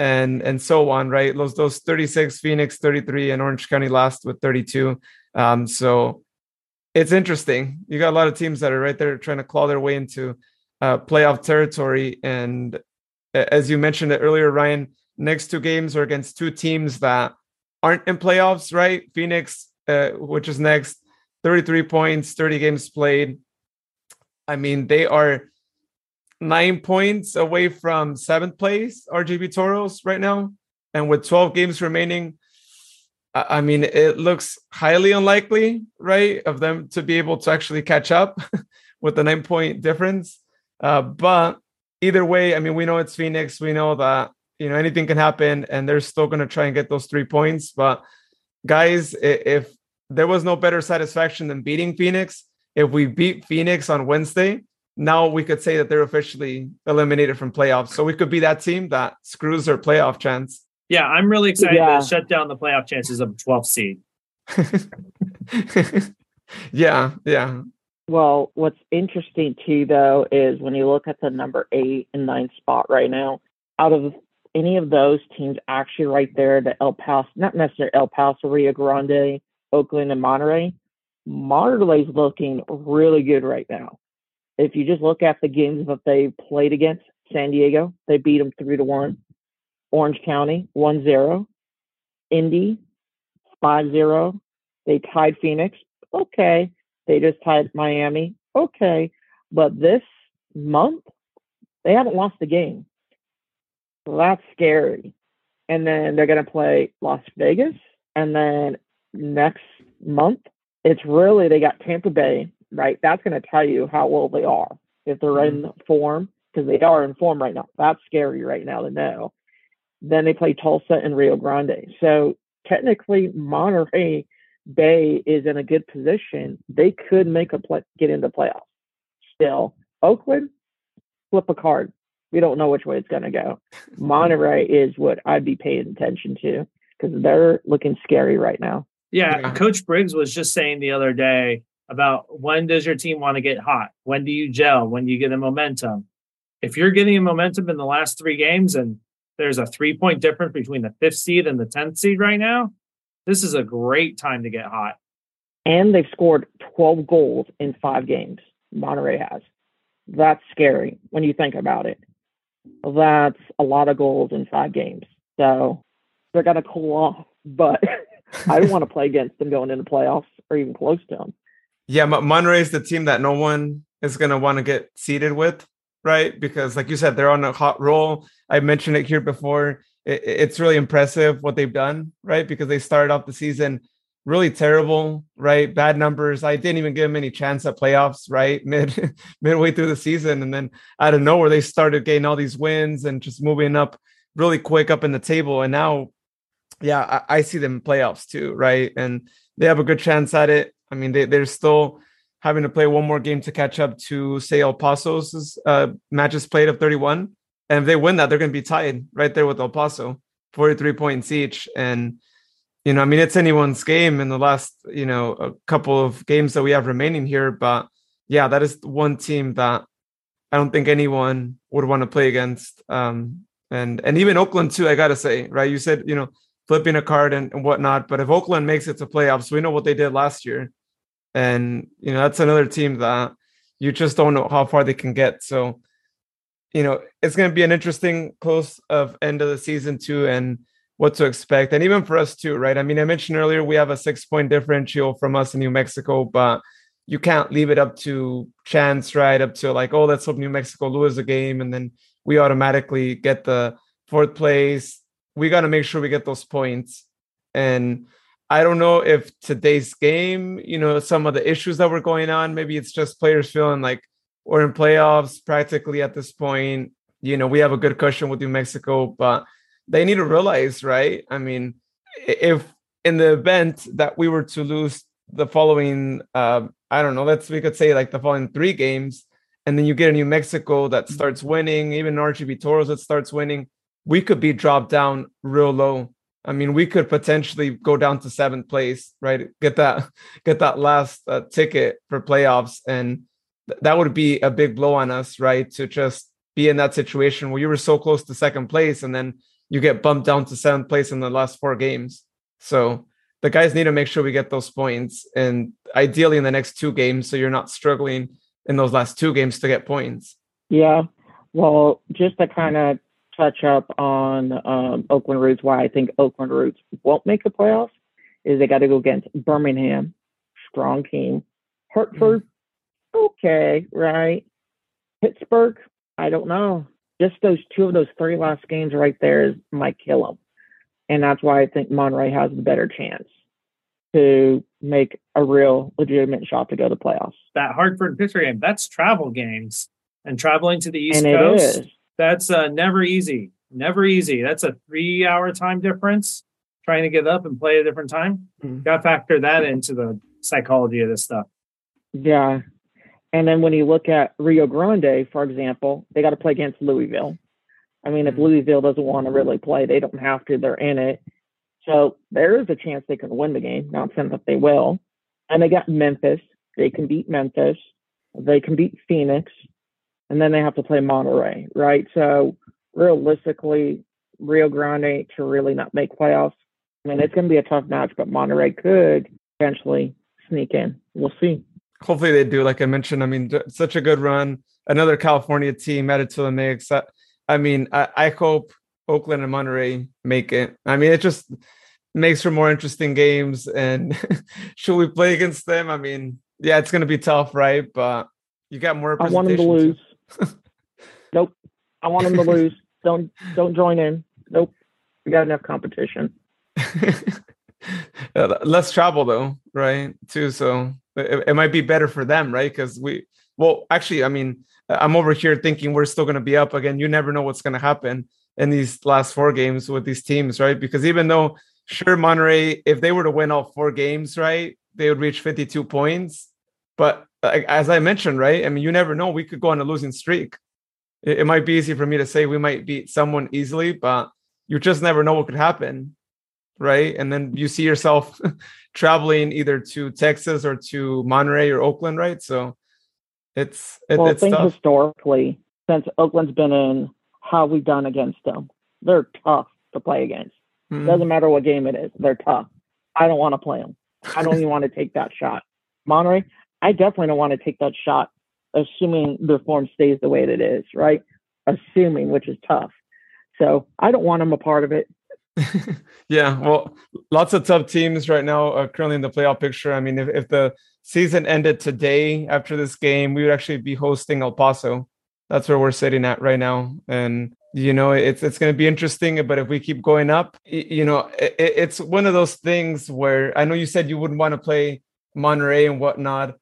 and and so on, right? Those those 36, Phoenix 33, and Orange County last with 32. Um, so it's interesting. You got a lot of teams that are right there trying to claw their way into uh, playoff territory. And as you mentioned earlier, Ryan, next two games are against two teams that aren't in playoffs, right? Phoenix, uh, which is next, 33 points, 30 games played. I mean, they are nine points away from seventh place, RGV Toros right now. And with 12 games remaining, I mean, it looks highly unlikely, right, of them to be able to actually catch up with the nine point difference. Uh, but either way, I mean, we know it's Phoenix. We know that you know anything can happen, and they're still going to try and get those three points. But guys, if there was no better satisfaction than beating Phoenix, if we beat Phoenix on Wednesday, now we could say that they're officially eliminated from playoffs. So we could be that team that screws their playoff chance. Yeah, I'm really excited yeah. to shut down the playoff chances of 12th seed. yeah, yeah. Well, what's interesting too, though, is when you look at the number eight and nine spot right now, out of any of those teams, actually right there, the El Paso, not necessarily El Paso, Rio Grande, Oakland, and Monterey, Monterey's looking really good right now. If you just look at the games that they played against San Diego, they beat them three to one. Orange County 1 0. Indy 5 0. They tied Phoenix. Okay. They just tied Miami. Okay. But this month, they haven't lost a game. So that's scary. And then they're going to play Las Vegas. And then next month, it's really, they got Tampa Bay, right? That's going to tell you how well they are. If they're mm-hmm. in form, because they are in form right now. That's scary right now to know. Then they play Tulsa and Rio Grande. So technically, Monterey Bay is in a good position. They could make a play, get into playoffs. Still, Oakland, flip a card. We don't know which way it's going to go. Monterey is what I'd be paying attention to because they're looking scary right now. Yeah, yeah, Coach Briggs was just saying the other day about when does your team want to get hot? When do you gel? When do you get a momentum? If you're getting a momentum in the last three games and there's a three point difference between the fifth seed and the 10th seed right now, this is a great time to get hot. And they've scored 12 goals in five games. Monterey has. That's scary when you think about it. That's a lot of goals in five games. So they're going to cool off. But I don't want to play against them going into playoffs or even close to them. Yeah, Monterey is the team that no one is going to want to get seated with right? Because, like you said, they're on a hot roll. I mentioned it here before. It, it's really impressive what they've done, right? Because they started off the season really terrible, right? Bad numbers. I didn't even give them any chance at playoffs, right? Mid midway through the season, and then out of nowhere they started getting all these wins and just moving up really quick up in the table. And now, yeah, I, I see them in playoffs too, right? And they have a good chance at it. I mean, they they're still having to play one more game to catch up to say El Paso's uh, matches played of 31. And if they win that, they're going to be tied right there with El Paso, 43 points each. And you know, I mean, it's anyone's game in the last you know a couple of games that we have remaining here. But yeah, that is one team that I don't think anyone would want to play against. Um, and and even Oakland too. I gotta say, right? You said you know flipping a card and, and whatnot, but if Oakland makes it to playoffs, we know what they did last year and you know that's another team that you just don't know how far they can get. So, you know, it's going to be an interesting close of end of the season too, and what to expect, and even for us too, right? I mean, I mentioned earlier we have a six point differential from us in New Mexico, but you can't leave it up to chance, right? Up to like, oh, let's hope New Mexico lose a game, and then we automatically get the fourth place. We got to make sure we get those points, and I don't know if today's game, you know, some of the issues that were going on, maybe it's just players feeling like we're in playoffs practically at this point. You know, we have a good cushion with New Mexico, but they need to realize, right? I mean, if in the event that we were to lose the following, uh, I don't know, let's we could say like the following three games, and then you get a New Mexico that starts winning, even RGV Toros that starts winning, we could be dropped down real low I mean, we could potentially go down to seventh place, right? Get that, get that last uh, ticket for playoffs, and th- that would be a big blow on us, right? To just be in that situation where you were so close to second place and then you get bumped down to seventh place in the last four games. So the guys need to make sure we get those points and ideally in the next two games so you're not struggling in those last two games to get points. Yeah. Well, just to kind of touch up on um, Oakland Roots, why I think Oakland Roots won't make the playoffs is they got to go against Birmingham, strong team. Hartford, mm-hmm. okay, right? Pittsburgh, I don't know. Just those two of those three last games right there is might kill them, and that's why I think Monterey has the better chance to make a real legitimate shot to go to the playoffs. That Hartford Pittsburgh game, that's travel games, and traveling to the East and Coast, that's uh, never easy. Never easy. That's a three-hour time difference trying to get up and play a different time. Mm-hmm. Got to factor that into the psychology of this stuff. Yeah. And then when you look at Rio Grande, for example, they got to play against Louisville. I mean, if mm-hmm. Louisville doesn't want to really play, they don't have to. They're in it. So there is a chance they can win the game. Not saying that they will. And they got Memphis. They can beat Memphis. They can beat Phoenix. And then they have to play Monterey, right? So realistically, Rio Grande to really not make playoffs. I mean, it's going to be a tough match, but Monterey could eventually sneak in. We'll see. Hopefully they do. Like I mentioned, I mean, such a good run. Another California team added to the mix. I, I mean, I, I hope Oakland and Monterey make it. I mean, it just makes for more interesting games. And should we play against them? I mean, yeah, it's going to be tough, right? But you got more. I want them to lose. nope. I want them to lose. Don't don't join in. Nope. We got enough competition. Uh, less travel though, right? Too. So it, it might be better for them, right? Because we, well, actually, I mean, I'm over here thinking we're still going to be up again. You never know what's going to happen in these last four games with these teams, right? Because even though, sure, Monterey, if they were to win all four games, right, they would reach 52 points. But as I mentioned, right, I mean, you never know. We could go on a losing streak. It, it might be easy for me to say we might beat someone easily, but you just never know what could happen right? And then you see yourself traveling either to Texas or to Monterey or Oakland, right? So it's it, well, it's think tough. historically since Oakland's been in, how we done against them? They're tough to play against. Mm-hmm. Doesn't matter what game it is, they're tough. I don't want to play them. I don't even want to take that shot. Monterey, I definitely don't want to take that shot, assuming the form stays the way it is, right? Assuming, which is tough. So I don't want them a part of it. yeah, well, lots of tough teams right now uh, currently in the playoff picture. I mean, if, if the season ended today after this game, we would actually be hosting El Paso. That's where we're sitting at right now, and you know, it's it's going to be interesting. But if we keep going up, you know, it, it's one of those things where I know you said you wouldn't want to play Monterey and whatnot,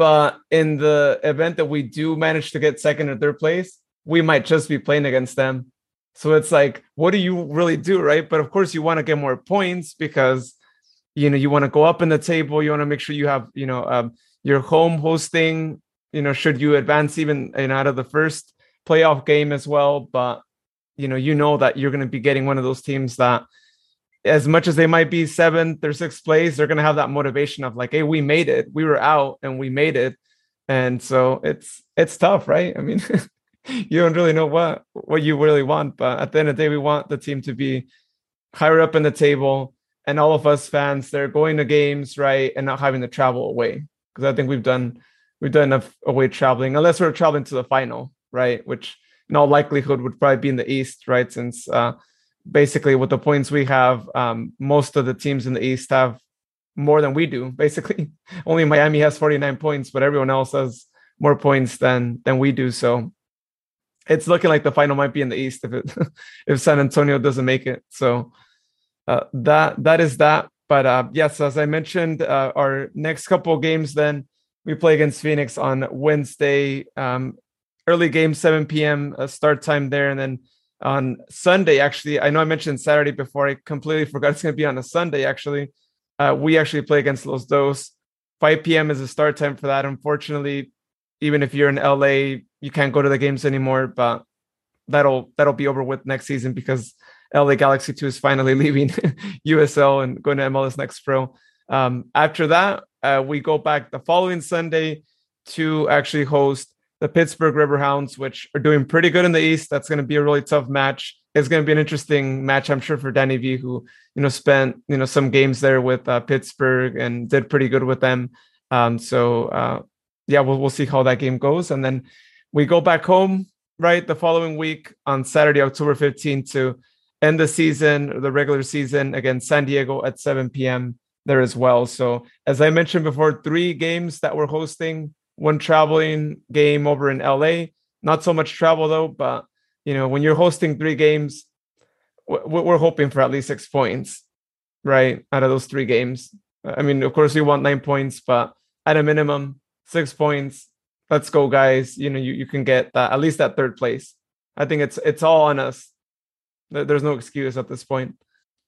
but in the event that we do manage to get second or third place, we might just be playing against them so it's like, what do you really do, right? But of course, you want to get more points because you know you want to go up in the table. You want to make sure you have you know um, your home hosting. You know, should you advance even you out of the first playoff game as well, but you know you know that you're going to be getting one of those teams that as much as they might be seventh or sixth place, they're going to have that motivation of like, hey, we made it. We were out and we made it. And so it's it's tough, right? I mean, you don't really know what what you really want. But at the end of the day, we want the team to be higher up in the table, and all of us fans they're going to games right and not having to travel away because I think we've done we've done enough away traveling unless we're traveling to the final, right? Which in all likelihood would probably be in the East, right? Since uh, basically with the points we have, um, most of the teams in the East have more than we do. Basically, only Miami has 49 points, but everyone else has more points than than we do. So it's looking like the final might be in the East if it if San Antonio doesn't make it. So uh, that that is that. But uh, yes, as I mentioned, uh, our next couple games then we play against Phoenix on Wednesday, um, early game 7 p.m. Uh, start time there, and then on Sunday. Actually, I know I mentioned Saturday before. I completely forgot it's going to be on a Sunday. Actually, uh, we actually play against Los Dos. 5 p.m. is the start time for that. Unfortunately, even if you're in LA, you can't go to the games anymore. But that'll that'll be over with next season because LA Galaxy 2 is finally leaving USL and going to MLS Next Pro. Um, after that, uh, we go back the following Sunday. to actually host the Pittsburgh Riverhounds, which are doing pretty good in the East. That's going to be a really tough match. It's going to be an interesting match, I'm sure, for Danny V, who you know spent you know some games there with uh, Pittsburgh and did pretty good with them. Um, so uh, yeah, we'll we'll see how that game goes, and then we go back home right the following week on Saturday, October 15th to end the season, the regular season against San Diego at 7 p.m. there as well. So as I mentioned before, three games that we're hosting one traveling game over in LA. Not so much travel though, but you know, when you're hosting three games, we're hoping for at least six points, right? Out of those three games. Uh, I mean, of course, we want nine points, but at a minimum, six points. Let's go, guys. You know, you, you can get that at least that third place. I think it's it's all on us. There's no excuse at this point.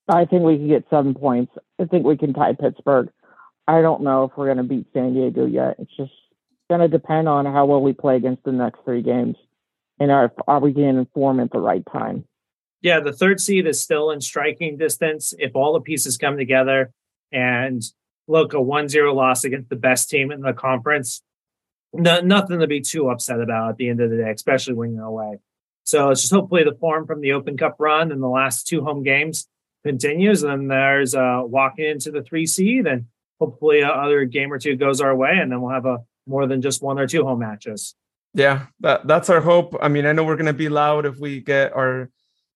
I think we can get seven points. I think we can tie Pittsburgh. I don't know if we're going to beat San Diego yet. It's just going to depend on how well we play against the next three games, and are are we getting in form at the right time? Yeah, the third seed is still in striking distance if all the pieces come together. And look, a 1-0 loss against the best team in the conference, no, nothing to be too upset about at the end of the day, especially when you're away. So it's just hopefully the form from the Open Cup run and the last two home games continues, and then there's uh, walking into the three seed, and hopefully another game or two goes our way, and then we'll have a more than just one or two home matches. Yeah, that, that's our hope. I mean, I know we're going to be loud if we get our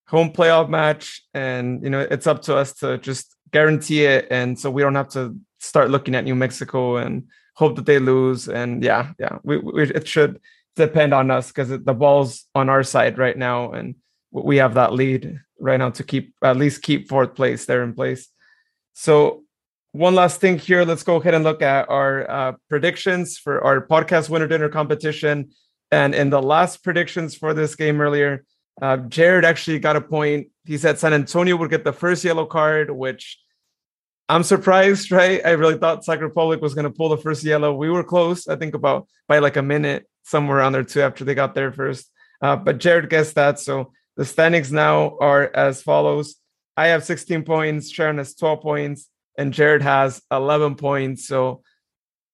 home playoff match, and you know it's up to us to just guarantee it, and so we don't have to start looking at New Mexico and hope that they lose. And yeah, yeah, we, we it should depend on us because the ball's on our side right now, and we have that lead right now to keep at least keep fourth place there in place. So one last thing here. Let's go ahead and look at our uh, predictions for our podcast winner dinner competition. And in the last predictions for this game earlier, uh, Jared actually got a point. He said San Antonio would get the first yellow card, which I'm surprised, right? I really thought Sac Republic was going to pull the first yellow. We were close, I think, about by like a minute, somewhere around there too, after they got there first. Uh, but Jared guessed that. So the standings now are as follows I have 16 points, Sharon has 12 points, and Jared has 11 points. So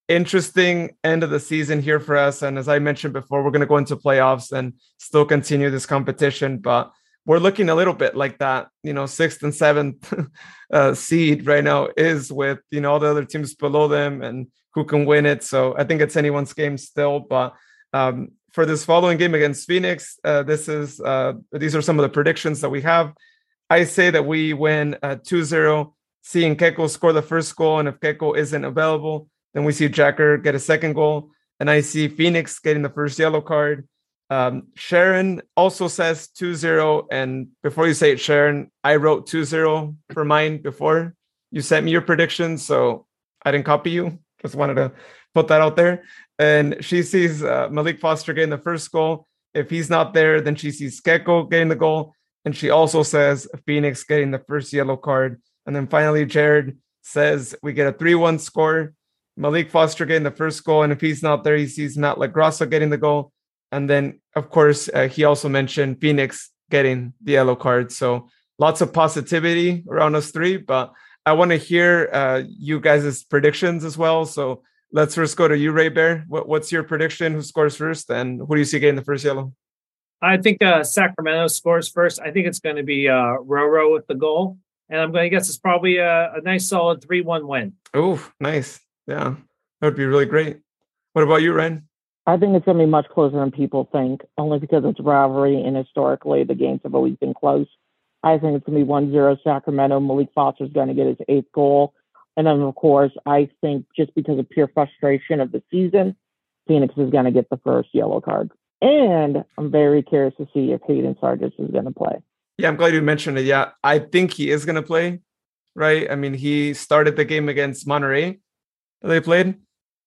interesting end of the season here for us. And as I mentioned before, we're going to go into playoffs and still continue this competition, but we're looking a little bit like that, you know, sixth and seventh uh, seed right now is with, you know, all the other teams below them and who can win it. So I think it's anyone's game still, but um, for this following game against Phoenix, uh, this is, uh, these are some of the predictions that we have. I say that we win uh, 2-0 seeing Keko score the first goal, and if Keko isn't available, then we see Jacker get a second goal, and I see Phoenix getting the first yellow card. Um, Sharon also says 2-0, and before you say it, Sharon, I wrote 2-0 for mine before you sent me your predictions, so I didn't copy you. Just wanted to put that out there. And she sees uh, Maalique Foster getting the first goal. If he's not there, then she sees Keko getting the goal. And she also says Phoenix getting the first yellow card. And then finally, Jared says we get a 3 1 score. Maalique Foster getting the first goal. And if he's not there, he sees Matt LaGrassa getting the goal. And then, of course, uh, he also mentioned Phoenix getting the yellow card. So lots of positivity around us three. But I want to hear uh, you guys' predictions as well. So let's first go to you, Ray Bear. What, what's your prediction? Who scores first? And who do you see getting the first yellow? I think uh, Sacramento scores first. I think it's going to be uh, Roro with the goal and I'm going to guess it's probably a, a nice solid three-one win. Oh, nice. Yeah, that would be really great. What about you, Ren? I think it's going to be much closer than people think, only because it's rivalry and historically the games have always been close. I think it's going to be 1 0 Sacramento. Maalique Foster is going to get his eighth goal. And then, of course, I think just because of pure frustration of the season, Phoenix is going to get the first yellow card. And I'm very curious to see if Hayden Sargis is going to play. Yeah, I'm glad you mentioned it. Yeah, I think he is going to play, right? I mean, he started the game against Monterey they played.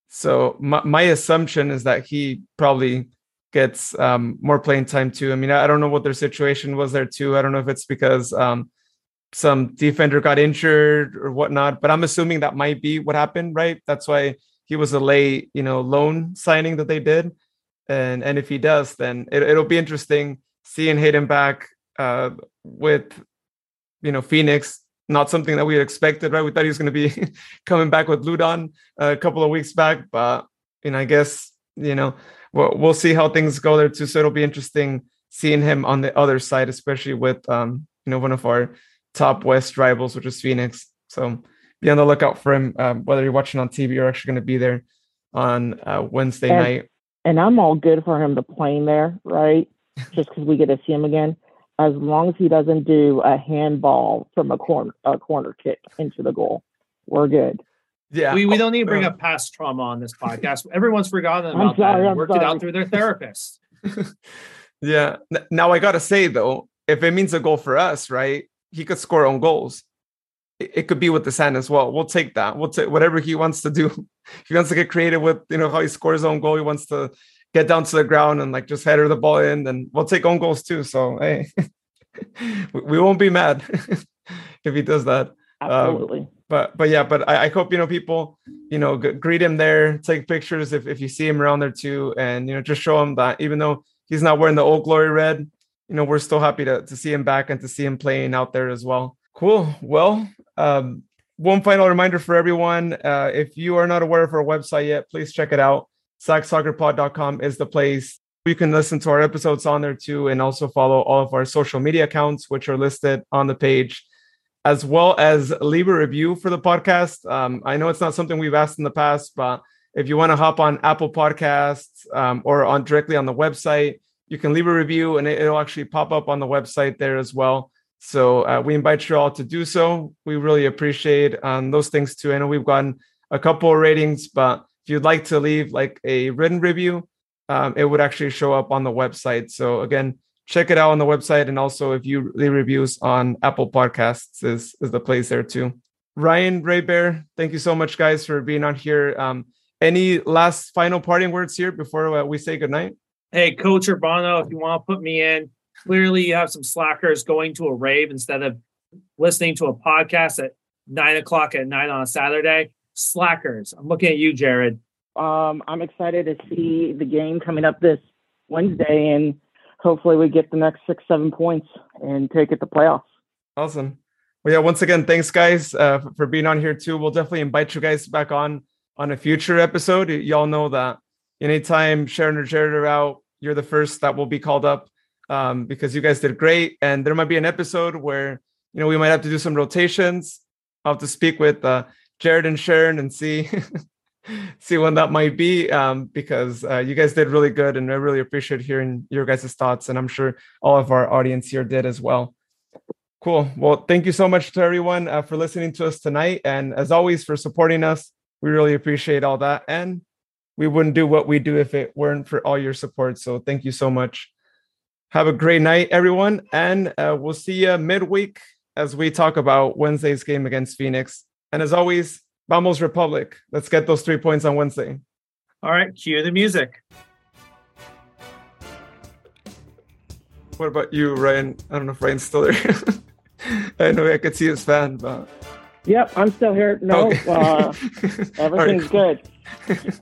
So my, my assumption is that he probably gets um, more playing time too. I mean, I don't know what their situation was there too. I don't know if it's because um, some defender got injured or whatnot, but I'm assuming that might be what happened, right? That's why he was a late, you know, loan signing that they did. And and if he does, then it, it'll be interesting seeing Hayden back uh, with you know Phoenix. Not something that we had expected, right? We thought he was going to be coming back with Loudoun a couple of weeks back, but you know, I guess you know, we'll, we'll see how things go there too. So it'll be interesting seeing him on the other side, especially with um, you know one of our top West rivals, which is Phoenix. So be on the lookout for him, um, whether you're watching on TV or actually going to be there on uh, Wednesday and, night. And I'm all good for him to playing there, right? Just because we get to see him again, as long as he doesn't do a handball from a corner a corner kick into the goal, we're good. Yeah, we, we oh, don't need to bring oh. up past trauma on this podcast. Everyone's forgotten about I'm sorry, that. I'm worked sorry. it out through their therapist. yeah. Now I gotta say though, if it means a goal for us, right? He could score on goals. It, it could be with the sand as well. We'll take that. We'll take whatever he wants to do. he wants to get creative with you know how he scores his own goal. He wants to get down to the ground and like just header the ball in. Then we'll take own goals too. So hey, we won't be mad if he does that. Um, Absolutely. Um, but but yeah, but I, I, hope you know people, you know, g- greet him there, take pictures if if you see him around there too, and you know, just show him that even though he's not wearing the old glory red, you know, we're still happy to to see him back and to see him playing out there as well. Cool. Well, um, one final reminder for everyone: uh, if you are not aware of our website yet, please check it out. SacsSoccerPod.com is the place. You can listen to our episodes on there too, and also follow all of our social media accounts, which are listed on the page as well as leave a review for the podcast. Um, I know it's not something we've asked in the past, but if you want to hop on Apple Podcasts um, or on directly on the website, you can leave a review and it, will actually pop up on the website there as well. So uh, we invite you all to do so. We really appreciate um, those things too. I know we've gotten a couple of ratings, but if you'd like to leave like a written review, um, it would actually show up on the website. So again, check it out on the website. And also, if you leave reviews on Apple Podcasts, is, is the place there too. Ryan Ray Bear, thank you so much, guys, for being on here. Um, any last final parting words here before uh, we say goodnight? Hey, Coach Urbano, if you want to put me in, clearly you have some slackers going to a rave instead of listening to a podcast at nine o'clock at night on a Saturday. Slackers. I'm looking at you, Jared. Um, I'm excited to see the game coming up this Wednesday, and hopefully we get the next six, seven points and take it to playoffs. Awesome. Well, yeah, once again, thanks guys uh, for being on here too. We'll definitely invite you guys back on on a future episode. Y'all know that anytime Sharon or Jared are out, you're the first that will be called up um, because you guys did great. And there might be an episode where, you know, we might have to do some rotations. I'll have to speak with uh, Jared and Sharon and see see when that might be um, because uh, you guys did really good and i really appreciate hearing your guys' thoughts and i'm sure all of our audience here did as well. Cool. Well thank you so much to everyone uh, for listening to us tonight and as always for supporting us. We really appreciate all that and we wouldn't do what we do if it weren't for all your support. So thank you so much. Have a great night everyone and uh, we'll see you midweek as we talk about wednesday's game against phoenix and as always Vamos Republic. Let's get those three points on Wednesday. All right, cue the music. What about you, Ryan? I don't know if Ryan's still there. I know I could see his fan, but. Yep, I'm still here. No, okay. uh, everything's right, cool. good.